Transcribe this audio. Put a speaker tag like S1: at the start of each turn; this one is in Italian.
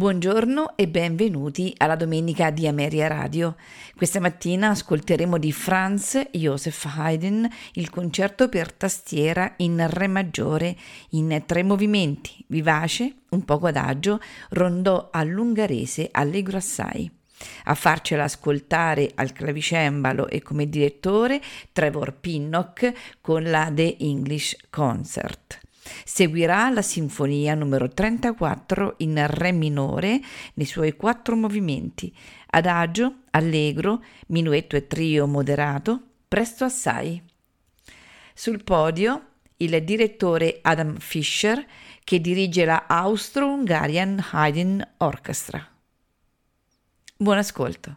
S1: Buongiorno e benvenuti alla domenica di Ameria Radio. Questa mattina ascolteremo di Franz Joseph Haydn il concerto per tastiera in Re maggiore in tre movimenti, vivace, un poco adagio, rondò all'ungherese allegro assai. A farcela ascoltare al clavicembalo e come direttore Trevor Pinnock con la The English Concert. Seguirà la sinfonia numero 34 in Re minore nei suoi quattro movimenti, adagio, allegro, minuetto e trio moderato, presto assai. Sul podio il direttore Adam Fischer che dirige la Austro-Hungarian Haydn Orchestra. Buon ascolto.